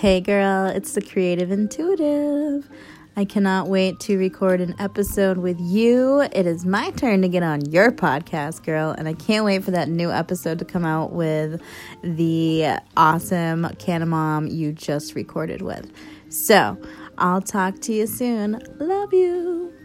Hey girl, it's the Creative Intuitive. I cannot wait to record an episode with you. It is my turn to get on your podcast, girl, and I can't wait for that new episode to come out with the awesome Canna Mom you just recorded with. So, I'll talk to you soon. Love you.